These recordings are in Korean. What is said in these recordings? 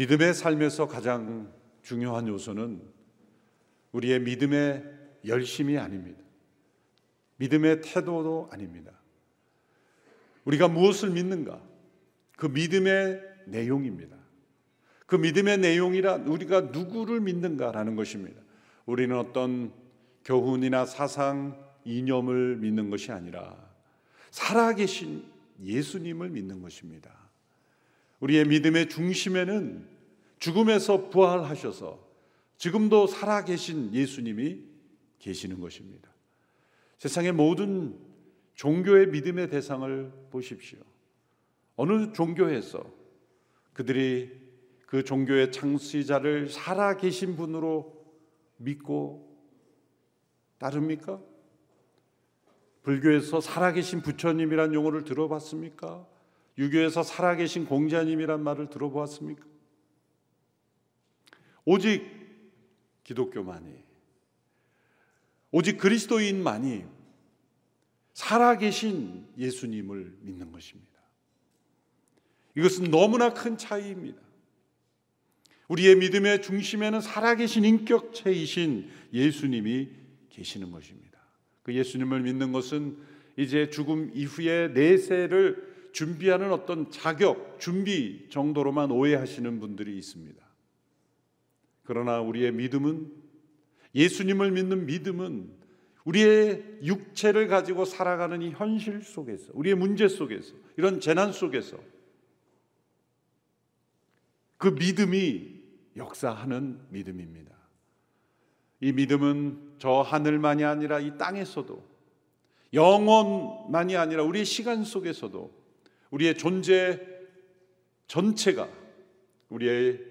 믿음의 삶에서 가장 중요한 요소는 우리의 믿음의 열심이 아닙니다. 믿음의 태도도 아닙니다. 우리가 무엇을 믿는가? 그 믿음의 내용입니다. 그 믿음의 내용이라 우리가 누구를 믿는가라는 것입니다. 우리는 어떤 교훈이나 사상, 이념을 믿는 것이 아니라 살아계신 예수님을 믿는 것입니다. 우리의 믿음의 중심에는 죽음에서 부활하셔서 지금도 살아계신 예수님이 계시는 것입니다. 세상의 모든 종교의 믿음의 대상을 보십시오. 어느 종교에서 그들이 그 종교의 창시자를 살아계신 분으로 믿고 따릅니까? 불교에서 살아계신 부처님이란 용어를 들어봤습니까? 유교에서 살아계신 공자님이란 말을 들어보았습니까? 오직 기독교만이, 오직 그리스도인만이 살아계신 예수님을 믿는 것입니다. 이것은 너무나 큰 차이입니다. 우리의 믿음의 중심에는 살아계신 인격체이신 예수님이 계시는 것입니다. 그 예수님을 믿는 것은 이제 죽음 이후에 내세를 준비하는 어떤 자격, 준비 정도로만 오해하시는 분들이 있습니다. 그러나 우리의 믿음은 예수님을 믿는 믿음은 우리의 육체를 가지고 살아가는 이 현실 속에서, 우리의 문제 속에서, 이런 재난 속에서 그 믿음이 역사하는 믿음입니다. 이 믿음은 저 하늘만이 아니라 이 땅에서도 영원만이 아니라 우리의 시간 속에서도 우리의 존재 전체가 우리의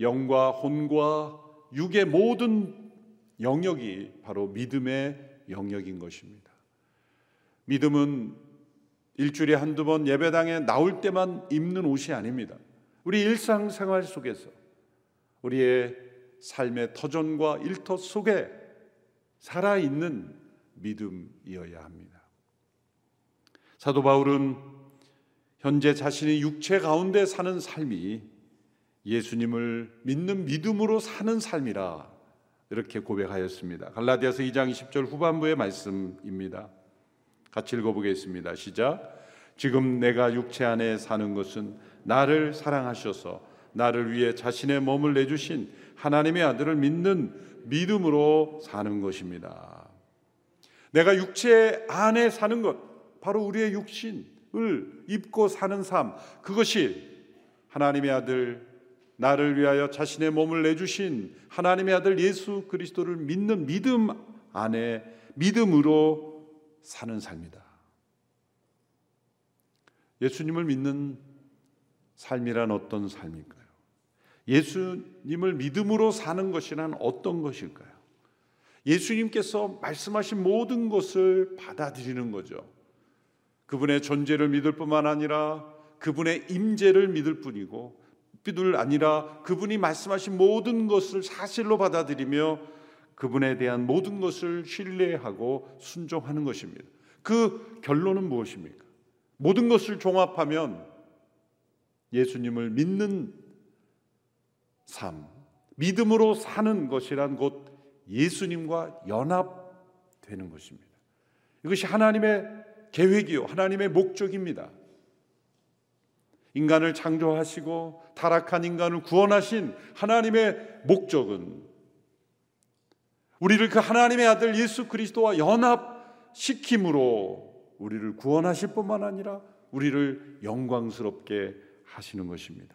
영과 혼과 육의 모든 영역이 바로 믿음의 영역인 것입니다. 믿음은 일주일에 한두 번 예배당에 나올 때만 입는 옷이 아닙니다. 우리 일상생활 속에서 우리의 삶의 터전과 일터 속에 살아있는 믿음이어야 합니다. 사도 바울은 현재 자신의 육체 가운데 사는 삶이 예수님을 믿는 믿음으로 사는 삶이라 이렇게 고백하였습니다. 갈라디아서 2장 20절 후반부의 말씀입니다. 같이 읽어보겠습니다. 시작. 지금 내가 육체 안에 사는 것은 나를 사랑하셔서 나를 위해 자신의 몸을 내주신 하나님의 아들을 믿는 믿음으로 사는 것입니다. 내가 육체 안에 사는 것, 바로 우리의 육신을 입고 사는 삶, 그것이 하나님의 아들, 나를 위하여 자신의 몸을 내주신 하나님의 아들 예수 그리스도를 믿는 믿음 안에 믿음으로 사는 삶이다. 예수님을 믿는 삶이란 어떤 삶일까요? 예수님을 믿음으로 사는 것이란 어떤 것일까요? 예수님께서 말씀하신 모든 것을 받아들이는 거죠. 그분의 존재를 믿을 뿐만 아니라 그분의 임재를 믿을 뿐이고 뿐을 아니라 그분이 말씀하신 모든 것을 사실로 받아들이며 그분에 대한 모든 것을 신뢰하고 순종하는 것입니다. 그 결론은 무엇입니까? 모든 것을 종합하면 예수님을 믿는 삶, 믿음으로 사는 것이란 곧 예수님과 연합되는 것입니다. 이것이 하나님의 계획이요, 하나님의 목적입니다. 인간을 창조하시고 타락한 인간을 구원하신 하나님의 목적은 우리를 그 하나님의 아들 예수 그리스도와 연합시킴으로 우리를 구원하실 뿐만 아니라 우리를 영광스럽게 하시는 것입니다.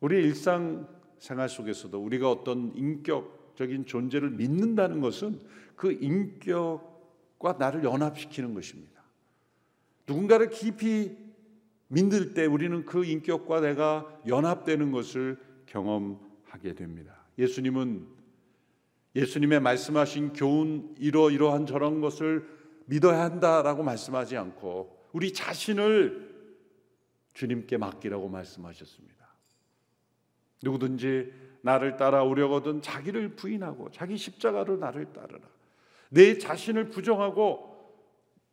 우리 일상 생활 속에서도 우리가 어떤 인격적인 존재를 믿는다는 것은 그 인격과 나를 연합시키는 것입니다. 누군가를 깊이 믿을 때 우리는 그 인격과 내가 연합되는 것을 경험하게 됩니다. 예수님은 예수님의 말씀하신 교훈 이러이러한 저런 것을 믿어야 한다라고 말씀하지 않고 우리 자신을 주님께 맡기라고 말씀하셨습니다. 누구든지 나를 따라오려거든 자기를 부인하고 자기 십자가로 나를 따르라. 내 자신을 부정하고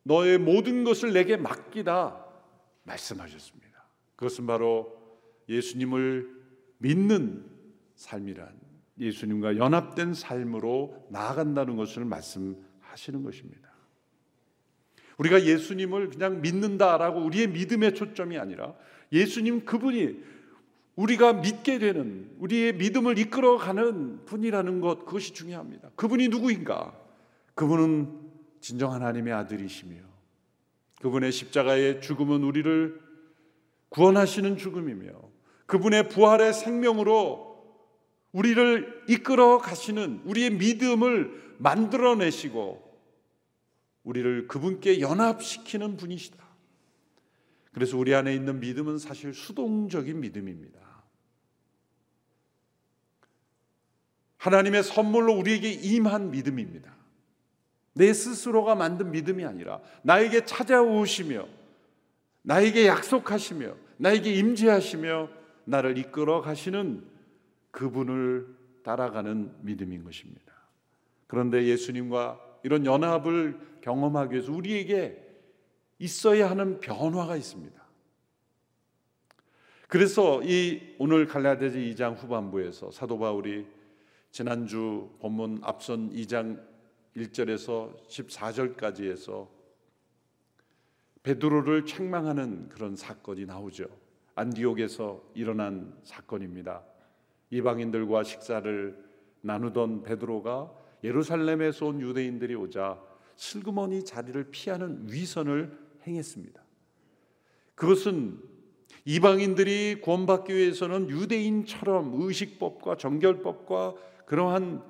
너의 모든 것을 내게 맡기다 말씀하셨습니다. 그것은 바로 예수님을 믿는 삶이란 예수님과 연합된 삶으로 나아간다는 것을 말씀하시는 것입니다. 우리가 예수님을 그냥 믿는다라고 우리의 믿음의 초점이 아니라 예수님 그분이 우리가 믿게 되는 우리의 믿음을 이끌어가는 분이라는 것 그것이 중요합니다. 그분이 누구인가? 그분은 진정한 하나님의 아들이시며 그분의 십자가의 죽음은 우리를 구원하시는 죽음이며 그분의 부활의 생명으로 우리를 이끌어 가시는 우리의 믿음을 만들어내시고 우리를 그분께 연합시키는 분이시다. 그래서 우리 안에 있는 믿음은 사실 수동적인 믿음입니다. 하나님의 선물로 우리에게 임한 믿음입니다. 내 스스로가 만든 믿음이 아니라 나에게 찾아오시며 나에게 약속하시며 나에게 임재하시며 나를 이끌어 가시는 그분을 따라가는 믿음인 것입니다. 그런데 예수님과 이런 연합을 경험하기 위해서 우리에게 있어야 하는 변화가 있습니다. 그래서 이 오늘 갈라디아서 2장 후반부에서 사도 바울이 지난주 본문 앞선 2장 1절에서 14절까지 해서 베드로를 책망하는 그런 사건이 나오죠. 안디옥에서 일어난 사건입니다. 이방인들과 식사를 나누던 베드로가 예루살렘에서 온 유대인들이 오자 슬그머니 자리를 피하는 위선을 행했습니다. 그것은 이방인들이 구원받기 위해서는 유대인처럼 의식법과 정결법과 그러한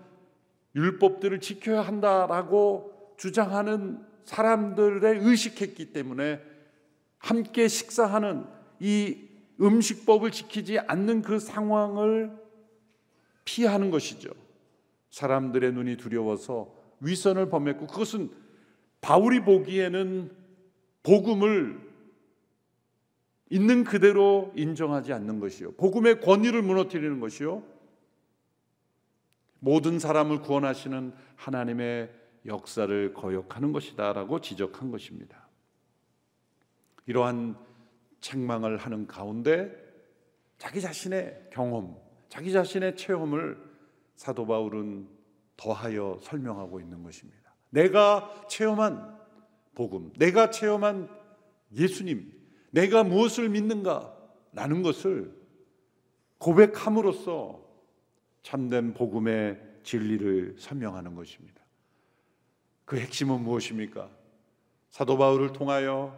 율법들을 지켜야 한다라고 주장하는 사람들의 의식했기 때문에 함께 식사하는 이 음식법을 지키지 않는 그 상황을 피하는 것이죠. 사람들의 눈이 두려워서 위선을 범했고 그것은 바울이 보기에는 복음을 있는 그대로 인정하지 않는 것이요. 복음의 권위를 무너뜨리는 것이요. 모든 사람을 구원하시는 하나님의 역사를 거역하는 것이다라고 지적한 것입니다. 이러한 책망을 하는 가운데 자기 자신의 경험, 자기 자신의 체험을 사도 바울은 더하여 설명하고 있는 것입니다. 내가 체험한 복음, 내가 체험한 예수님, 내가 무엇을 믿는가라는 것을 고백함으로써 참된 복음의 진리를 설명하는 것입니다. 그 핵심은 무엇입니까? 사도 바울을 통하여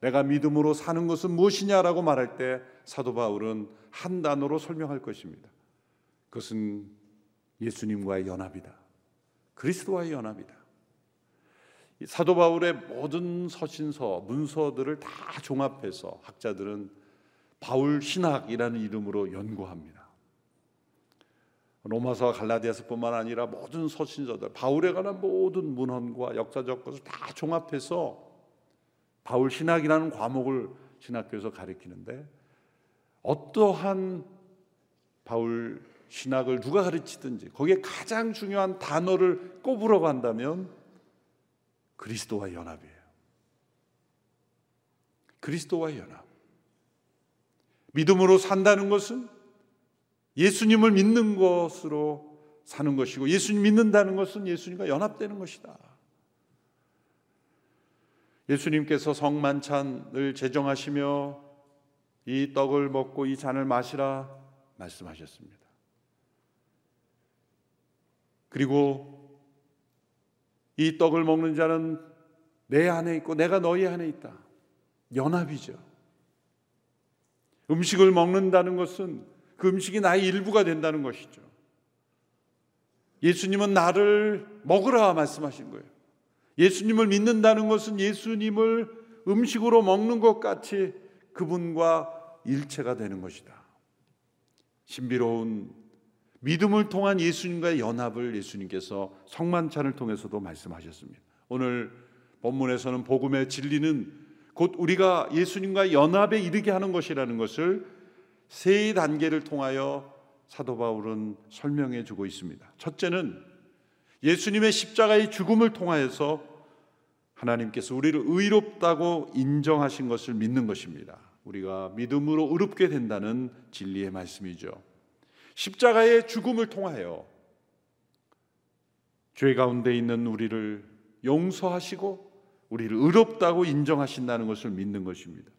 내가 믿음으로 사는 것은 무엇이냐라고 말할 때 사도 바울은 한 단어로 설명할 것입니다. 그것은 예수님과의 연합이다. 그리스도와의 연합이다. 사도 바울의 모든 서신서, 문서들을 다 종합해서 학자들은 바울 신학이라는 이름으로 연구합니다. 로마서와 갈라디아서뿐만 아니라 모든 서신서들, 바울에 관한 모든 문헌과 역사적 것을 다 종합해서 바울 신학이라는 과목을 신학교에서 가르치는데 어떠한 바울 신학을 누가 가르치든지 거기에 가장 중요한 단어를 꼽으라고 한다면 그리스도와 연합이에요. 그리스도와 연합. 믿음으로 산다는 것은 예수님을 믿는 것으로 사는 것이고 예수님 믿는다는 것은 예수님과 연합되는 것이다. 예수님께서 성만찬을 제정하시며 이 떡을 먹고 이 잔을 마시라 말씀하셨습니다. 그리고 이 떡을 먹는 자는 내 안에 있고 내가 너희 안에 있다. 연합이죠. 음식을 먹는다는 것은 그 음식이 나의 일부가 된다는 것이죠. 예수님은 나를 먹으라 말씀하신 거예요. 예수님을 믿는다는 것은 예수님을 음식으로 먹는 것 같이 그분과 일체가 되는 것이다. 신비로운 믿음을 통한 예수님과의 연합을 예수님께서 성만찬을 통해서도 말씀하셨습니다. 오늘 본문에서는 복음의 진리는 곧 우리가 예수님과 연합에 이르게 하는 것이라는 것을 세 단계를 통하여 사도 바울은 설명해 주고 있습니다. 첫째는 예수님의 십자가의 죽음을 통하여서 하나님께서 우리를 의롭다고 인정하신 것을 믿는 것입니다. 우리가 믿음으로 의롭게 된다는 진리의 말씀이죠. 십자가의 죽음을 통하여 죄 가운데 있는 우리를 용서하시고 우리를 의롭다고 인정하신다는 것을 믿는 것입니다.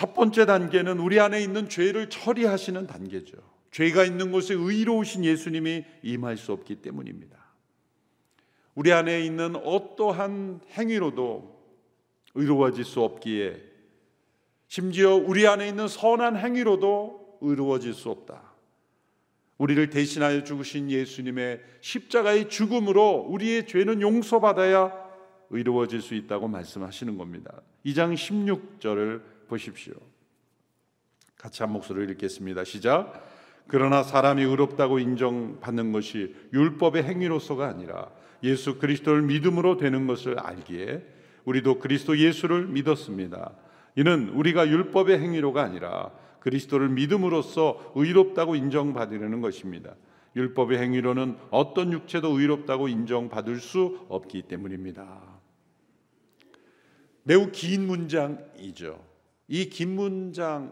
첫 번째 단계는 우리 안에 있는 죄를 처리하시는 단계죠. 죄가 있는 곳에 의로우신 예수님이 임할 수 없기 때문입니다. 우리 안에 있는 어떠한 행위로도 의로워질 수 없기에 심지어 우리 안에 있는 선한 행위로도 의로워질 수 없다. 우리를 대신하여 죽으신 예수님의 십자가의 죽음으로 우리의 죄는 용서받아야 의로워질 수 있다고 말씀하시는 겁니다. 2장 16절을 보십시오. 같이 한 목소리를 읽겠습니다. 시작. 그러나 사람이 의롭다고 인정받는 것이 율법의 행위로서가 아니라 예수 그리스도를 믿음으로 되는 것을 알기에 우리도 그리스도 예수를 믿었습니다. 이는 우리가 율법의 행위로가 아니라 그리스도를 믿음으로써 의롭다고 인정받으려는 것입니다. 율법의 행위로는 어떤 육체도 의롭다고 인정받을 수 없기 때문입니다. 매우 긴 문장이죠. 이 긴 문장을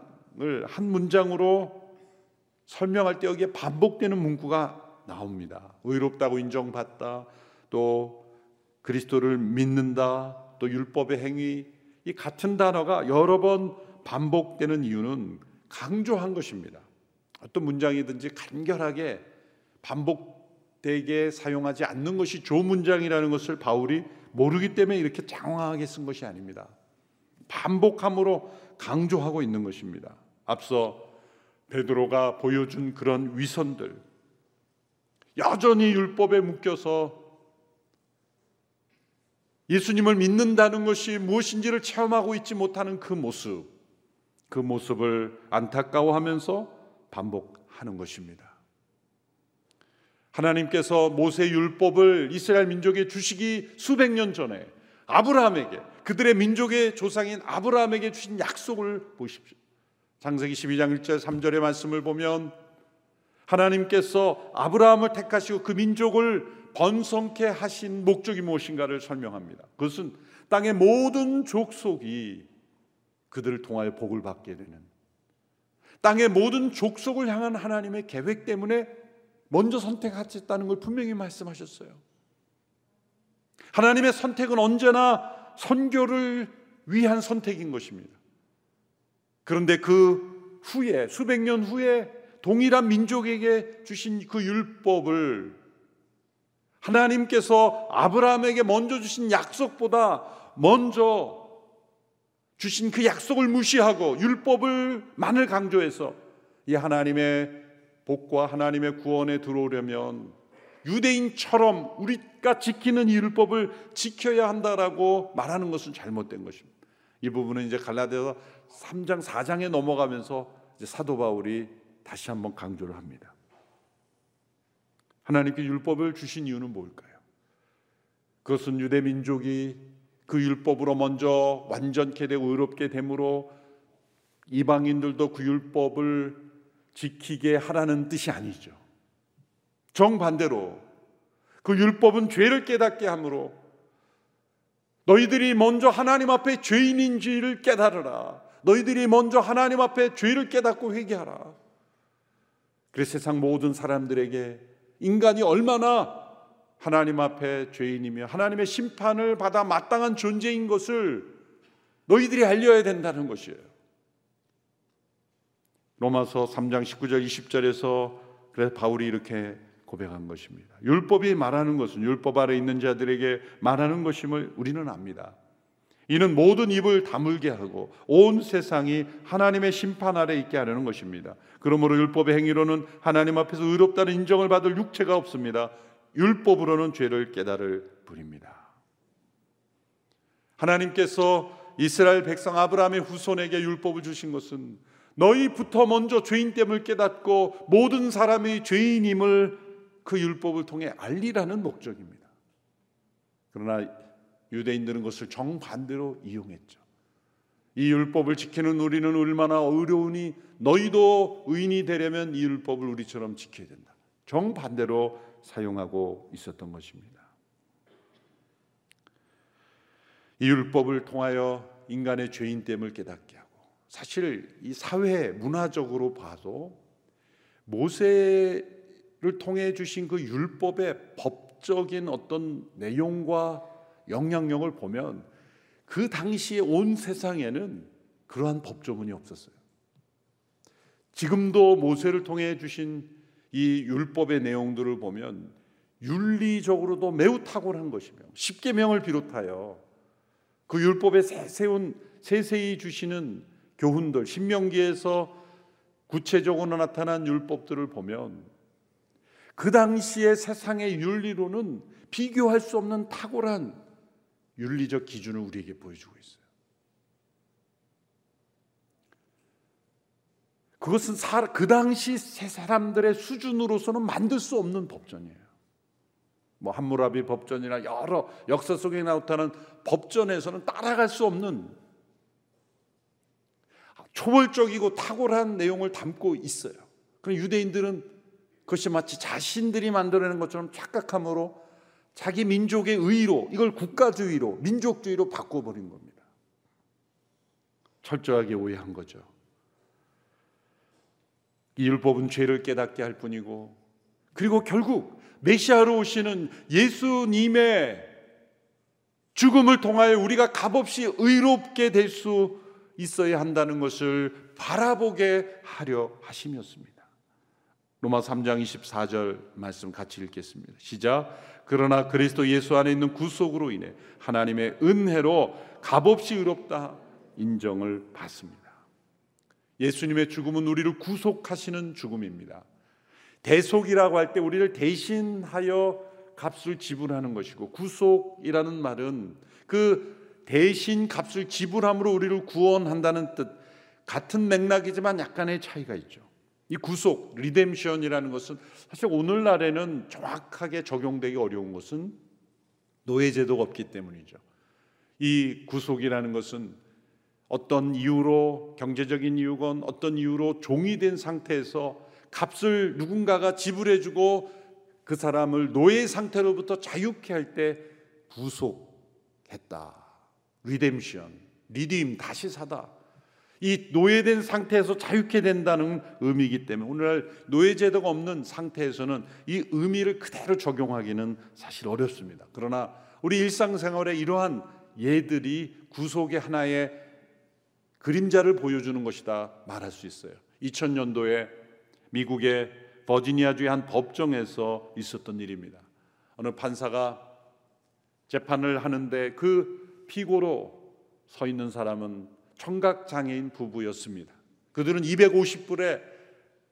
한 문장으로 설명할 때 여기에 반복되는 문구가 나옵니다. 의롭다고 인정받다, 또 그리스도를 믿는다, 또 율법의 행위 이 같은 단어가 여러 번 반복되는 이유는 강조한 것입니다. 어떤 문장이든지 간결하게 반복되게 사용하지 않는 것이 좋은 문장이라는 것을 바울이 모르기 때문에 이렇게 장황하게 쓴 것이 아닙니다. 반복함으로 강조하고 있는 것입니다. 앞서 베드로가 보여준 그런 위선들 여전히 율법에 묶여서 예수님을 믿는다는 것이 무엇인지를 체험하고 있지 못하는 그 모습, 그 모습을 안타까워하면서 반복하는 것입니다. 하나님께서 모세 율법을 이스라엘 민족에 주시기 수백 년 전에 아브라함에게 그들의 민족의 조상인 아브라함에게 주신 약속을 보십시오. 장세기 12장 1절 3절의 말씀을 보면 하나님께서 아브라함을 택하시고 그 민족을 번성케 하신 목적이 무엇인가를 설명합니다. 그것은 땅의 모든 족속이 그들을 통하여 복을 받게 되는 땅의 모든 족속을 향한 하나님의 계획 때문에 먼저 선택하셨다는 걸 분명히 말씀하셨어요. 하나님의 선택은 언제나 선교를 위한 선택인 것입니다. 그런데 그 후에 수백 년 후에 동일한 민족에게 주신 그 율법을 하나님께서 아브라함에게 먼저 주신 약속보다 먼저 주신 그 약속을 무시하고 율법을 만을 강조해서 이 하나님의 복과 하나님의 구원에 들어오려면 유대인처럼 우리가 지키는 이 율법을 지켜야 한다라고 말하는 것은 잘못된 것입니다. 이 부분은 이제 갈라디아서 3장 4장에 넘어가면서 사도 바울이 다시 한번 강조를 합니다. 하나님께 율법을 주신 이유는 뭘까요? 그것은 유대 민족이 그 율법으로 먼저 완전케 되고 의롭게 되므로 이방인들도 그 율법을 지키게 하라는 뜻이 아니죠. 정반대로 그 율법은 죄를 깨닫게 하므로 너희들이 먼저 하나님 앞에 죄인인지를 깨달으라. 너희들이 먼저 하나님 앞에 죄를 깨닫고 회개하라. 그래서 세상 모든 사람들에게 인간이 얼마나 하나님 앞에 죄인이며 하나님의 심판을 받아 마땅한 존재인 것을 너희들이 알려야 된다는 것이에요. 로마서 3장 19절 20절에서 그래서 바울이 이렇게 고백한 것입니다. 율법이 말하는 것은 율법 아래 있는 자들에게 말하는 것임을 우리는 압니다. 이는 모든 입을 다물게 하고 온 세상이 하나님의 심판 아래 있게 하려는 것입니다. 그러므로 율법의 행위로는 하나님 앞에서 의롭다는 인정을 받을 육체가 없습니다. 율법으로는 죄를 깨달을 뿐입니다. 하나님께서 이스라엘 백성 아브라함의 후손에게 율법을 주신 것은 너희부터 먼저 죄인 됨을 깨닫고 모든 사람이 죄인임을 그 율법을 통해 알리라는 목적입니다. 그러나 유대인들은 것을 정반대로 이용했죠. 이 율법을 지키는 우리는 얼마나 어려우니 너희도 의인이 되려면 이 율법을 우리처럼 지켜야 된다. 정반대로 사용하고 있었던 것입니다. 이 율법을 통하여 인간의 죄인됨을 깨닫게 하고 사실 이 사회 문화적으로 봐도 모세 를 통해 주신 그 율법의 법적인 어떤 내용과 영향력을 보면 그 당시에 온 세상에는 그러한 법조문이 없었어요. 지금도 모세를 통해 주신 이 율법의 내용들을 보면 윤리적으로도 매우 탁월한 것이며 십계명을 비롯하여 그 율법에 세세운 세세히 주시는 교훈들 신명기에서 구체적으로 나타난 율법들을 보면 그 당시의 세상의 윤리로는 비교할 수 없는 탁월한 윤리적 기준을 우리에게 보여주고 있어요. 그것은 그 당시 세 사람들의 수준으로서는 만들 수 없는 법전이에요. 뭐 함무라비 법전이나 여러 역사 속에 나타나는 법전에서는 따라갈 수 없는 초월적이고 탁월한 내용을 담고 있어요. 그럼 유대인들은 그것이 마치 자신들이 만들어낸 것처럼 착각함으로 자기 민족의 의로 이걸 국가주의로 민족주의로 바꿔버린 겁니다. 철저하게 오해한 거죠. 이 율법은 죄를 깨닫게 할 뿐이고 그리고 결국 메시아로 오시는 예수님의 죽음을 통하여 우리가 값없이 의롭게 될 수 있어야 한다는 것을 바라보게 하려 하심이었습니다. 로마 3장 24절 말씀 같이 읽겠습니다. 시작. 그러나 그리스도 예수 안에 있는 구속으로 인해 하나님의 은혜로 값없이 의롭다 인정을 받습니다. 예수님의 죽음은 우리를 구속하시는 죽음입니다. 대속이라고 할 때 우리를 대신하여 값을 지불하는 것이고 구속이라는 말은 그 대신 값을 지불함으로 우리를 구원한다는 뜻 같은 맥락이지만 약간의 차이가 있죠. 이 구속, 리뎀션이라는 것은 사실 오늘날에는 정확하게 적용되기 어려운 것은 노예제도가 없기 때문이죠. 이 구속이라는 것은 어떤 이유로 경제적인 이유건 어떤 이유로 종이 된 상태에서 값을 누군가가 지불해주고 그 사람을 노예 상태로부터 자유케 할 때 구속했다. redemption, redeem 다시 사다. 이 노예된 상태에서 자유케 된다는 의미이기 때문에 오늘날 노예 제도가 없는 상태에서는 이 의미를 그대로 적용하기는 사실 어렵습니다. 그러나 우리 일상생활에 이러한 예들이 구속의 하나의 그림자를 보여주는 것이다 말할 수 있어요. 2000년도에 미국의 버지니아주의 한 법정에서 있었던 일입니다. 어느 판사가 재판을 하는데 그 피고로 서 있는 사람은 청각 장애인 부부였습니다. 그들은 250불의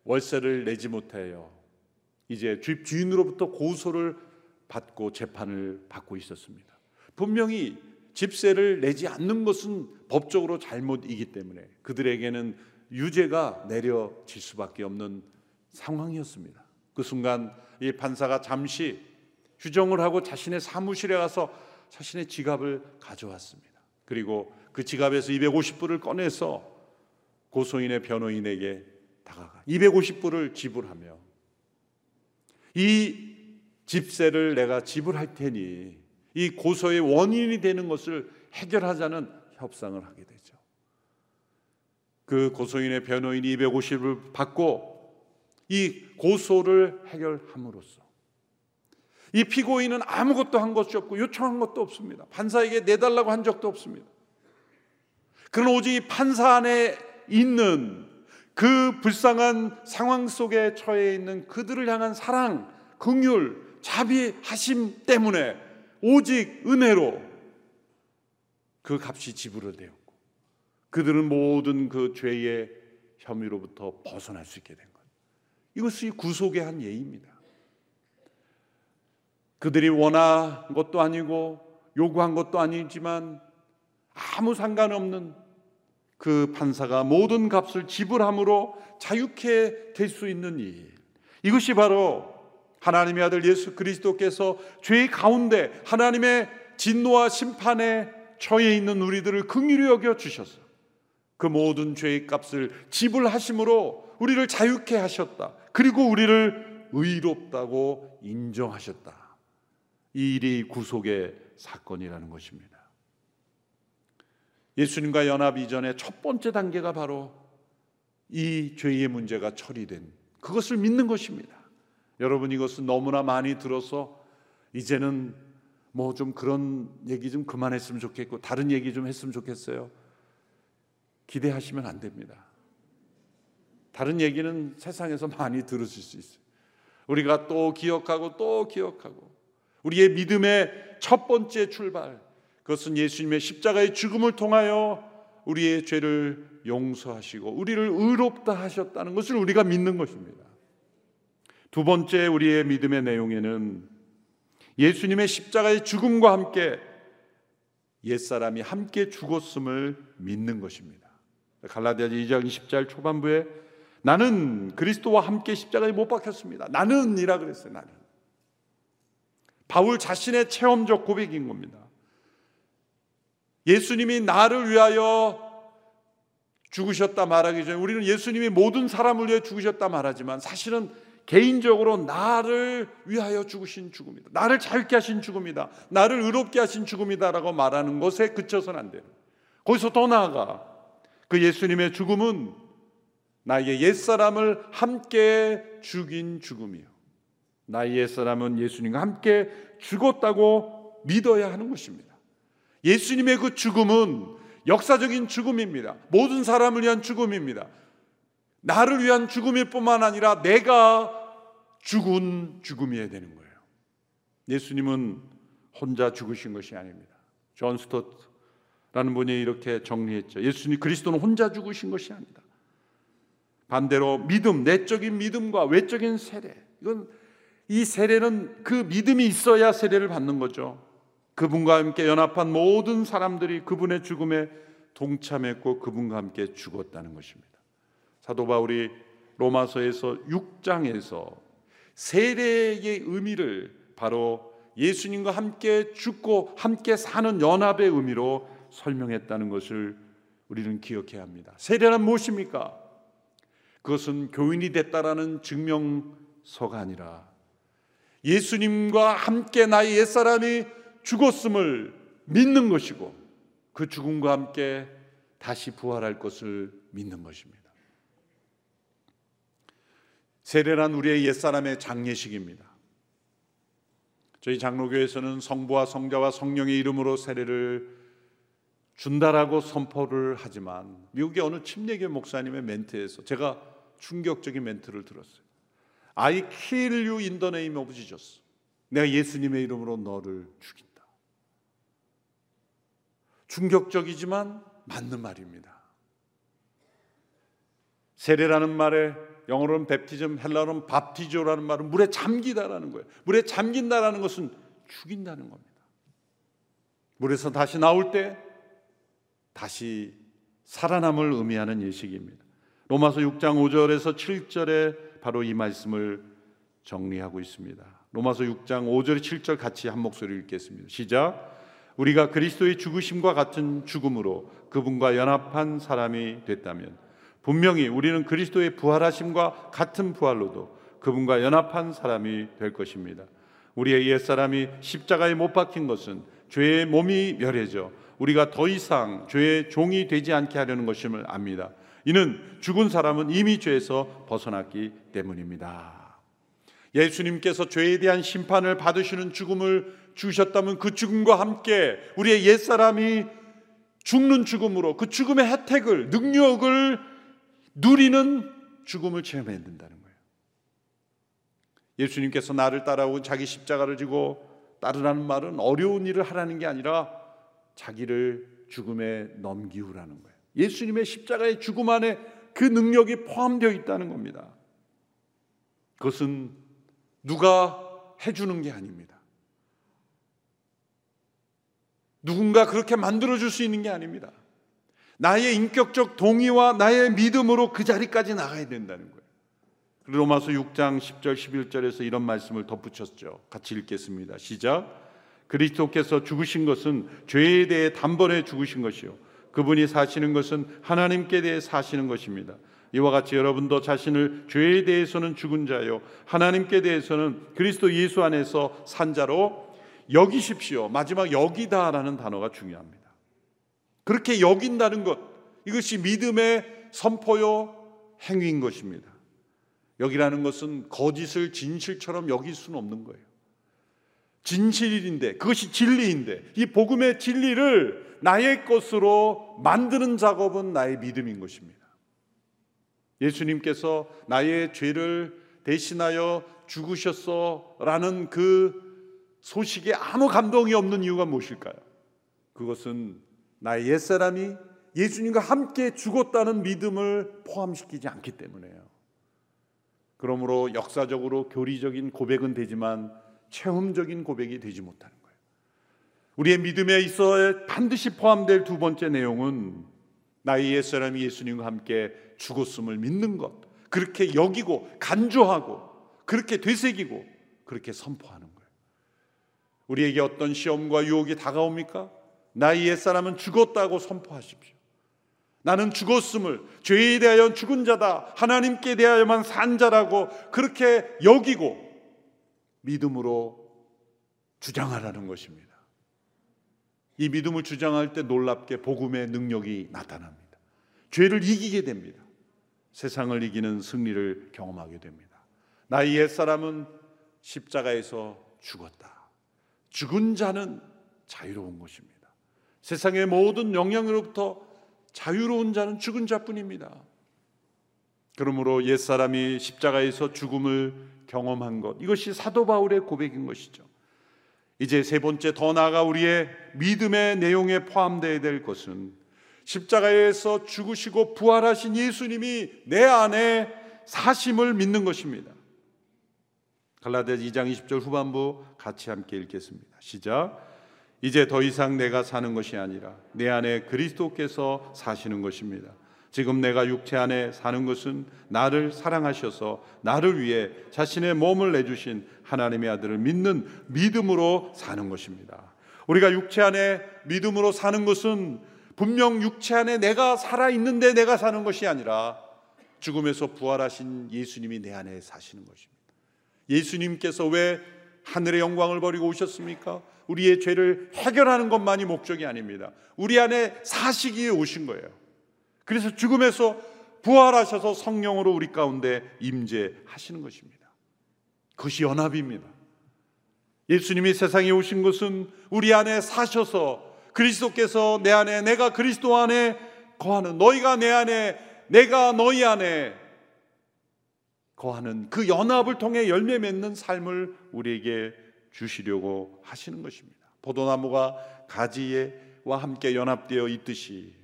월세를 내지 못해요. 이제 집 주인으로부터 고소를 받고 재판을 받고 있었습니다. 분명히 집세를 내지 않는 것은 법적으로 잘못이기 때문에 그들에게는 유죄가 내려질 수밖에 없는 상황이었습니다. 그 순간 이 판사가 잠시 휴정을 하고 자신의 사무실에 가서 자신의 지갑을 가져왔습니다. 그리고 그 지갑에서 250불을 꺼내서 고소인의 변호인에게 다가가 250불을 지불하며 이 집세를 내가 지불할 테니 이 고소의 원인이 되는 것을 해결하자는 협상을 하게 되죠. 그 고소인의 변호인이 250을 받고 이 고소를 해결함으로써 이 피고인은 아무것도 한 것이 없고 요청한 것도 없습니다. 판사에게 내달라고 한 적도 없습니다. 그런 오직 이 판사 안에 있는 그 불쌍한 상황 속에 처해 있는 그들을 향한 사랑, 긍휼, 자비하심 때문에 오직 은혜로 그 값이 지불되었고 그들은 모든 그 죄의 혐의로부터 벗어날 수 있게 된 것. 이것이 구속의 한 예입니다. 그들이 원한 것도 아니고 요구한 것도 아니지만 아무 상관없는 그 판사가 모든 값을 지불함으로 자유케 될 수 있는 일. 이것이 바로 하나님의 아들 예수 그리스도께서 죄 가운데 하나님의 진노와 심판에 처해 있는 우리들을 긍휼히 여겨 주셔서 그 모든 죄의 값을 지불하심으로 우리를 자유케 하셨다. 그리고 우리를 의롭다고 인정하셨다. 이 일이 구속의 사건이라는 것입니다. 예수님과 연합 이전의 첫 번째 단계가 바로 이 죄의 문제가 처리된 그것을 믿는 것입니다. 여러분 이것은 너무나 많이 들어서 이제는 뭐 좀 그런 얘기 좀 그만했으면 좋겠고 다른 얘기 좀 했으면 좋겠어요. 기대하시면 안 됩니다. 다른 얘기는 세상에서 많이 들으실 수 있어요. 우리가 또 기억하고 또 기억하고 우리의 믿음의 첫 번째 출발 그것은 예수님의 십자가의 죽음을 통하여 우리의 죄를 용서하시고 우리를 의롭다 하셨다는 것을 우리가 믿는 것입니다. 두 번째 우리의 믿음의 내용에는 예수님의 십자가의 죽음과 함께 옛사람이 함께 죽었음을 믿는 것입니다. 갈라디아 2장 20절 초반부에 나는 그리스도와 함께 십자가에 못 박혔습니다. 나는이라 그랬어요. 나는. 바울 자신의 체험적 고백인 겁니다. 예수님이 나를 위하여 죽으셨다 말하기 전에 우리는 예수님이 모든 사람을 위해 죽으셨다 말하지만 사실은 개인적으로 나를 위하여 죽으신 죽음이다. 나를 자유케 하신 죽음이다. 나를 의롭게 하신 죽음이다라고 말하는 것에 그쳐서는 안 돼요. 거기서 더 나아가 그 예수님의 죽음은 나의 옛사람을 함께 죽인 죽음이요. 나의 옛사람은 예수님과 함께 죽었다고 믿어야 하는 것입니다. 예수님의 그 죽음은 역사적인 죽음입니다. 모든 사람을 위한 죽음입니다. 나를 위한 죽음일 뿐만 아니라 내가 죽은 죽음이어야 되는 거예요. 예수님은 혼자 죽으신 것이 아닙니다. 존 스토트라는 분이 이렇게 정리했죠. 예수님 그리스도는 혼자 죽으신 것이 아니다. 반대로 믿음, 내적인 믿음과 외적인 세례. 이건 이 세례는 그 믿음이 있어야 세례를 받는 거죠. 그분과 함께 연합한 모든 사람들이 그분의 죽음에 동참했고 그분과 함께 죽었다는 것입니다. 사도 바울이 로마서에서 6장에서 세례의 의미를 바로 예수님과 함께 죽고 함께 사는 연합의 의미로 설명했다는 것을 우리는 기억해야 합니다. 세례란 무엇입니까? 그것은 교인이 됐다라는 증명서가 아니라 예수님과 함께 나의 옛사람이 죽었음을 믿는 것이고 그 죽음과 함께 다시 부활할 것을 믿는 것입니다. 세례란 우리의 옛사람의 장례식입니다. 저희 장로교에서는 성부와 성자와 성령의 이름으로 세례를 준다라고 선포를 하지만 미국의 어느 침례교 목사님의 멘트에서 제가 충격적인 멘트를 들었어요. I kill you in the name of Jesus. 내가 예수님의 이름으로 너를 죽인다. 충격적이지만 맞는 말입니다. 세례라는 말에 영어로는 베프티즘, 헬라어로는 밥티조라는 말은 물에 잠기다라는 거예요. 물에 잠긴다라는 것은 죽인다는 겁니다. 물에서 다시 나올 때 다시 살아남을 의미하는 예식입니다. 로마서 6장 5절에서 7절에 바로 이 말씀을 정리하고 있습니다. 로마서 6장 5절 7절 같이 한 목소리 읽겠습니다. 시작. 우리가 그리스도의 죽으심과 같은 죽음으로 그분과 연합한 사람이 됐다면 분명히 우리는 그리스도의 부활하심과 같은 부활로도 그분과 연합한 사람이 될 것입니다. 우리의 옛사람이 십자가에 못 박힌 것은 죄의 몸이 멸해져 우리가 더 이상 죄의 종이 되지 않게 하려는 것임을 압니다. 이는 죽은 사람은 이미 죄에서 벗어났기 때문입니다. 예수님께서 죄에 대한 심판을 받으시는 죽음을 주셨다면 그 죽음과 함께 우리의 옛사람이 죽는 죽음으로 그 죽음의 혜택을 능력을 누리는 죽음을 체험해야 된다는 거예요. 예수님께서 나를 따라오고 자기 십자가를 지고 따르라는 말은 어려운 일을 하라는 게 아니라 자기를 죽음에 넘기우라는 거예요. 예수님의 십자가의 죽음 안에 그 능력이 포함되어 있다는 겁니다. 그것은 누가 해주는 게 아닙니다. 누군가 그렇게 만들어줄 수 있는 게 아닙니다. 나의 인격적 동의와 나의 믿음으로 그 자리까지 나가야 된다는 거예요. 로마서 6장 10절 11절에서 이런 말씀을 덧붙였죠. 같이 읽겠습니다. 시작. 그리스도께서 죽으신 것은 죄에 대해 단번에 죽으신 것이요. 그분이 사시는 것은 하나님께 대해 사시는 것입니다. 이와 같이 여러분도 자신을 죄에 대해서는 죽은 자요. 하나님께 대해서는 그리스도 예수 안에서 산 자로 여기십시오. 마지막 여기다라는 단어가 중요합니다. 그렇게 여긴다는 것, 이것이 믿음의 선포요 행위인 것입니다. 여기라는 것은 거짓을 진실처럼 여길 수는 없는 거예요. 진실인데 그것이 진리인데 이 복음의 진리를 나의 것으로 만드는 작업은 나의 믿음인 것입니다. 예수님께서 나의 죄를 대신하여 죽으셨어라는 그 소식에 아무 감동이 없는 이유가 무엇일까요? 그것은 나의 옛사람이 예수님과 함께 죽었다는 믿음을 포함시키지 않기 때문에요. 그러므로 역사적으로 교리적인 고백은 되지만 체험적인 고백이 되지 못하는. 우리의 믿음에 있어 반드시 포함될 두 번째 내용은 나의 옛사람이 예수님과 함께 죽었음을 믿는 것. 그렇게 여기고 간주하고 그렇게 되새기고 그렇게 선포하는 거예요. 우리에게 어떤 시험과 유혹이 다가옵니까? 나의 옛사람은 죽었다고 선포하십시오. 나는 죽었음을 죄에 대하여 죽은 자다. 하나님께 대하여만 산 자라고 그렇게 여기고 믿음으로 주장하라는 것입니다. 이 믿음을 주장할 때 놀랍게 복음의 능력이 나타납니다. 죄를 이기게 됩니다. 세상을 이기는 승리를 경험하게 됩니다. 나의 옛사람은 십자가에서 죽었다. 죽은 자는 자유로운 것입니다. 세상의 모든 영향으로부터 자유로운 자는 죽은 자뿐입니다. 그러므로 옛사람이 십자가에서 죽음을 경험한 것 이것이 사도 바울의 고백인 것이죠. 이제 세 번째 더 나아가 우리의 믿음의 내용에 포함되어야 될 것은 십자가에서 죽으시고 부활하신 예수님이 내 안에 사심을 믿는 것입니다. 갈라디아 2장 20절 후반부 같이 함께 읽겠습니다. 시작. 이제 더 이상 내가 사는 것이 아니라 내 안에 그리스도께서 사시는 것입니다. 지금 내가 육체 안에 사는 것은 나를 사랑하셔서 나를 위해 자신의 몸을 내주신 하나님의 아들을 믿는 믿음으로 사는 것입니다. 우리가 육체 안에 믿음으로 사는 것은 분명 육체 안에 내가 살아 있는데 내가 사는 것이 아니라 죽음에서 부활하신 예수님이 내 안에 사시는 것입니다. 예수님께서 왜 하늘의 영광을 버리고 오셨습니까? 우리의 죄를 해결하는 것만이 목적이 아닙니다. 우리 안에 사시기에 오신 거예요. 그래서 죽음에서 부활하셔서 성령으로 우리 가운데 임재하시는 것입니다. 그것이 연합입니다. 예수님이 세상에 오신 것은 우리 안에 사셔서 그리스도께서 내 안에 내가 그리스도 안에 거하는 너희가 내 안에 내가 너희 안에 거하는 그 연합을 통해 열매 맺는 삶을 우리에게 주시려고 하시는 것입니다. 포도나무가 가지와 함께 연합되어 있듯이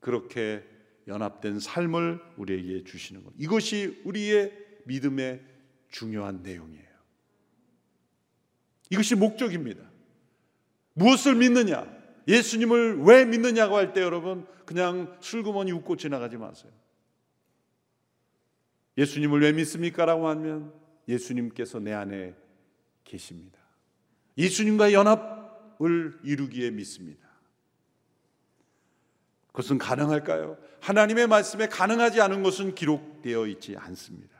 그렇게 연합된 삶을 우리에게 주시는 것. 이것이 우리의 믿음의 중요한 내용이에요. 이것이 목적입니다. 무엇을 믿느냐? 예수님을 왜 믿느냐고 할 때 여러분 그냥 술구머니 웃고 지나가지 마세요. 예수님을 왜 믿습니까? 라고 하면 예수님께서 내 안에 계십니다. 예수님과 연합을 이루기에 믿습니다. 그것은 가능할까요? 하나님의 말씀에 가능하지 않은 것은 기록되어 있지 않습니다.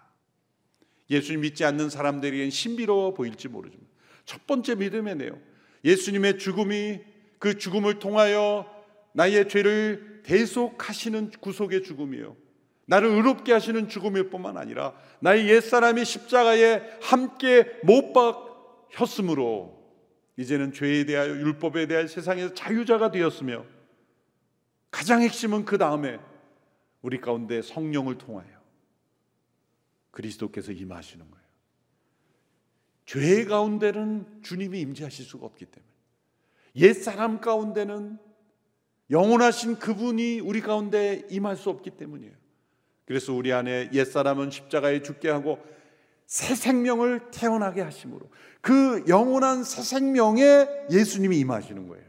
예수님 믿지 않는 사람들에겐 신비로워 보일지 모르지만 첫 번째 믿음의 내용, 예수님의 죽음이 그 죽음을 통하여 나의 죄를 대속하시는 구속의 죽음이요. 나를 의롭게 하시는 죽음일 뿐만 아니라 나의 옛사람이 십자가에 함께 못 박혔으므로 이제는 죄에 대하여 율법에 대하여 세상에서 자유자가 되었으며 가장 핵심은 그 다음에 우리 가운데 성령을 통하여 그리스도께서 임하시는 거예요. 죄 가운데는 주님이 임재하실 수가 없기 때문에 옛 사람 가운데는 영원하신 그분이 우리 가운데 임할 수 없기 때문이에요. 그래서 우리 안에 옛 사람은 십자가에 죽게 하고 새 생명을 태어나게 하심으로 그 영원한 새 생명에 예수님이 임하시는 거예요.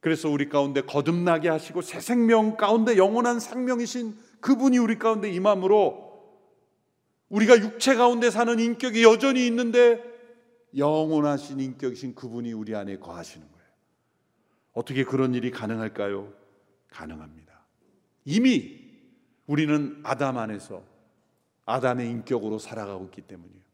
그래서 우리 가운데 거듭나게 하시고 새 생명 가운데 영원한 생명이신 그분이 우리 가운데 임함으로 우리가 육체 가운데 사는 인격이 여전히 있는데 영원하신 인격이신 그분이 우리 안에 거하시는 거예요. 어떻게 그런 일이 가능할까요? 가능합니다. 이미 우리는 아담 안에서 아담의 인격으로 살아가고 있기 때문이에요.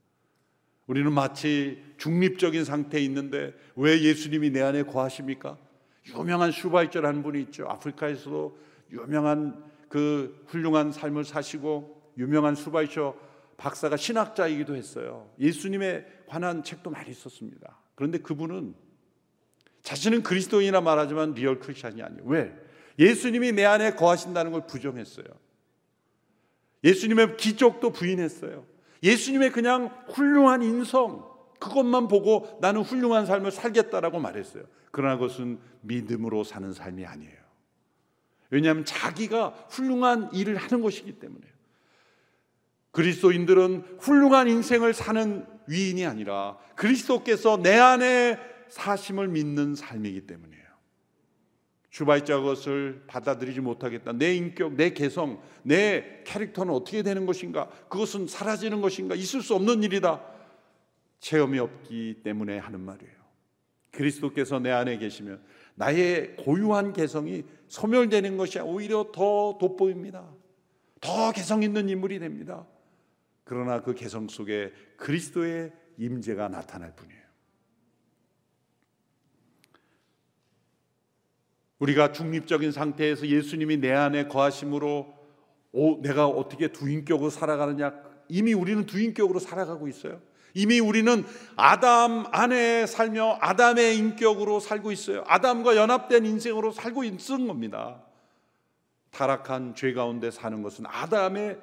우리는 마치 중립적인 상태에 있는데 왜 예수님이 내 안에 거하십니까? 유명한 슈바이처라는 분이 있죠. 아프리카에서도 유명한 그 훌륭한 삶을 사시고 유명한 슈바이처 박사가 신학자이기도 했어요. 예수님에 관한 책도 많이 썼습니다. 그런데 그분은 자신은 그리스도인이라 말하지만 real Christian이 아니에요. 왜? 예수님이 내 안에 거하신다는 걸 부정했어요. 예수님의 기적도 부인했어요. 예수님의 그냥 훌륭한 인성, 그것만 보고 나는 훌륭한 삶을 살겠다라고 말했어요. 그러나 그것은 믿음으로 사는 삶이 아니에요. 왜냐하면 자기가 훌륭한 일을 하는 것이기 때문에. 그리스도인들은 훌륭한 인생을 사는 위인이 아니라 그리스도께서 내 안에 사심을 믿는 삶이기 때문이에요. 주바이자 것을 받아들이지 못하겠다. 내 인격, 내 개성, 내 캐릭터는 어떻게 되는 것인가? 그것은 사라지는 것인가? 있을 수 없는 일이다. 체험이 없기 때문에 하는 말이에요. 그리스도께서 내 안에 계시면 나의 고유한 개성이 소멸되는 것이 오히려 더 돋보입니다. 더 개성 있는 인물이 됩니다. 그러나 그 개성 속에 그리스도의 임재가 나타날 뿐이에요. 우리가 중립적인 상태에서 예수님이 내 안에 거하심으로 오, 내가 어떻게 두인격으로 살아가느냐 이미 우리는 두인격으로 살아가고 있어요. 이미 우리는 아담 안에 살며 아담의 인격으로 살고 있어요. 아담과 연합된 인생으로 살고 있는 겁니다. 타락한 죄 가운데 사는 것은 아담의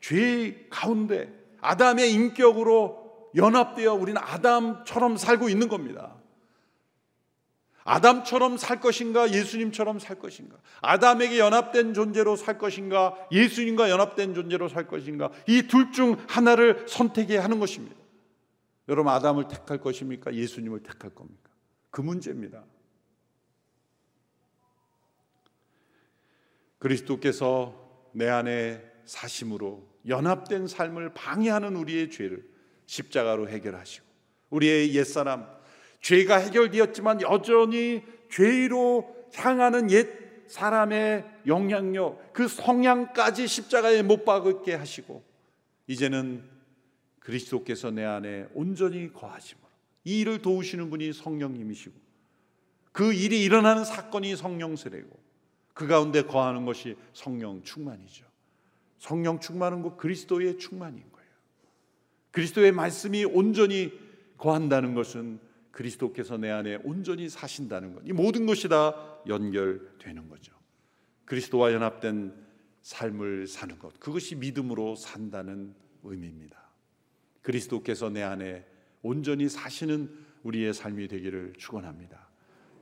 죄 가운데 아담의 인격으로 연합되어 우리는 아담처럼 살고 있는 겁니다. 아담처럼 살 것인가 예수님처럼 살 것인가 아담에게 연합된 존재로 살 것인가 예수님과 연합된 존재로 살 것인가 이 둘 중 하나를 선택해야 하는 것입니다. 여러분 아담을 택할 것입니까? 예수님을 택할 겁니까? 그 문제입니다. 그리스도께서 내 안에 사심으로 연합된 삶을 방해하는 우리의 죄를 십자가로 해결하시고 우리의 옛사람 죄가 해결되었지만 여전히 죄로 향하는 옛 사람의 영향력, 그 성향까지 십자가에 못 박게 하시고 이제는 그리스도께서 내 안에 온전히 거하심으로 이 일을 도우시는 분이 성령님이시고 그 일이 일어나는 사건이 성령 세례고 그 가운데 거하는 것이 성령 충만이죠. 성령 충만은 곧 그리스도의 충만인 거예요. 그리스도의 말씀이 온전히 거한다는 것은 그리스도께서 내 안에 온전히 사신다는 것. 이 모든 것이 다 연결되는 거죠. 그리스도와 연합된 삶을 사는 것. 그것이 믿음으로 산다는 의미입니다. 그리스도께서 내 안에 온전히 사시는 우리의 삶이 되기를 축원합니다.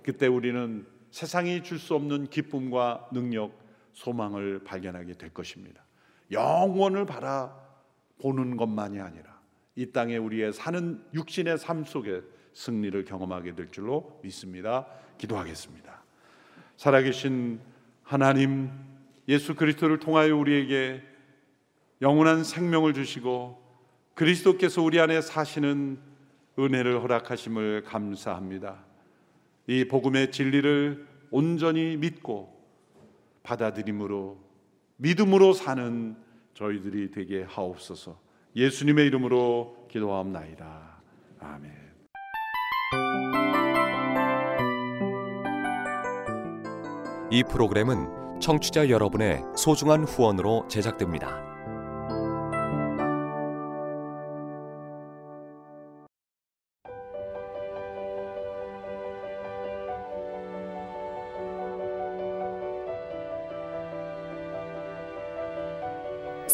그때 우리는 세상이 줄 수 없는 기쁨과 능력, 소망을 발견하게 될 것입니다. 영원을 바라보는 것만이 아니라 이 땅에 우리의 사는 육신의 삶 속에 승리를 경험하게 될 줄로 믿습니다. 기도하겠습니다. 살아계신 하나님 예수 그리스도를 통하여 우리에게 영원한 생명을 주시고 그리스도께서 우리 안에 사시는 은혜를 허락하심을 감사합니다. 이 복음의 진리를 온전히 믿고 받아들임으로 믿음으로 사는 저희들이 되게 하옵소서. 예수님의 이름으로 기도하옵나이다. 아멘. 이 프로그램은 청취자 여러분의 소중한 후원으로 제작됩니다.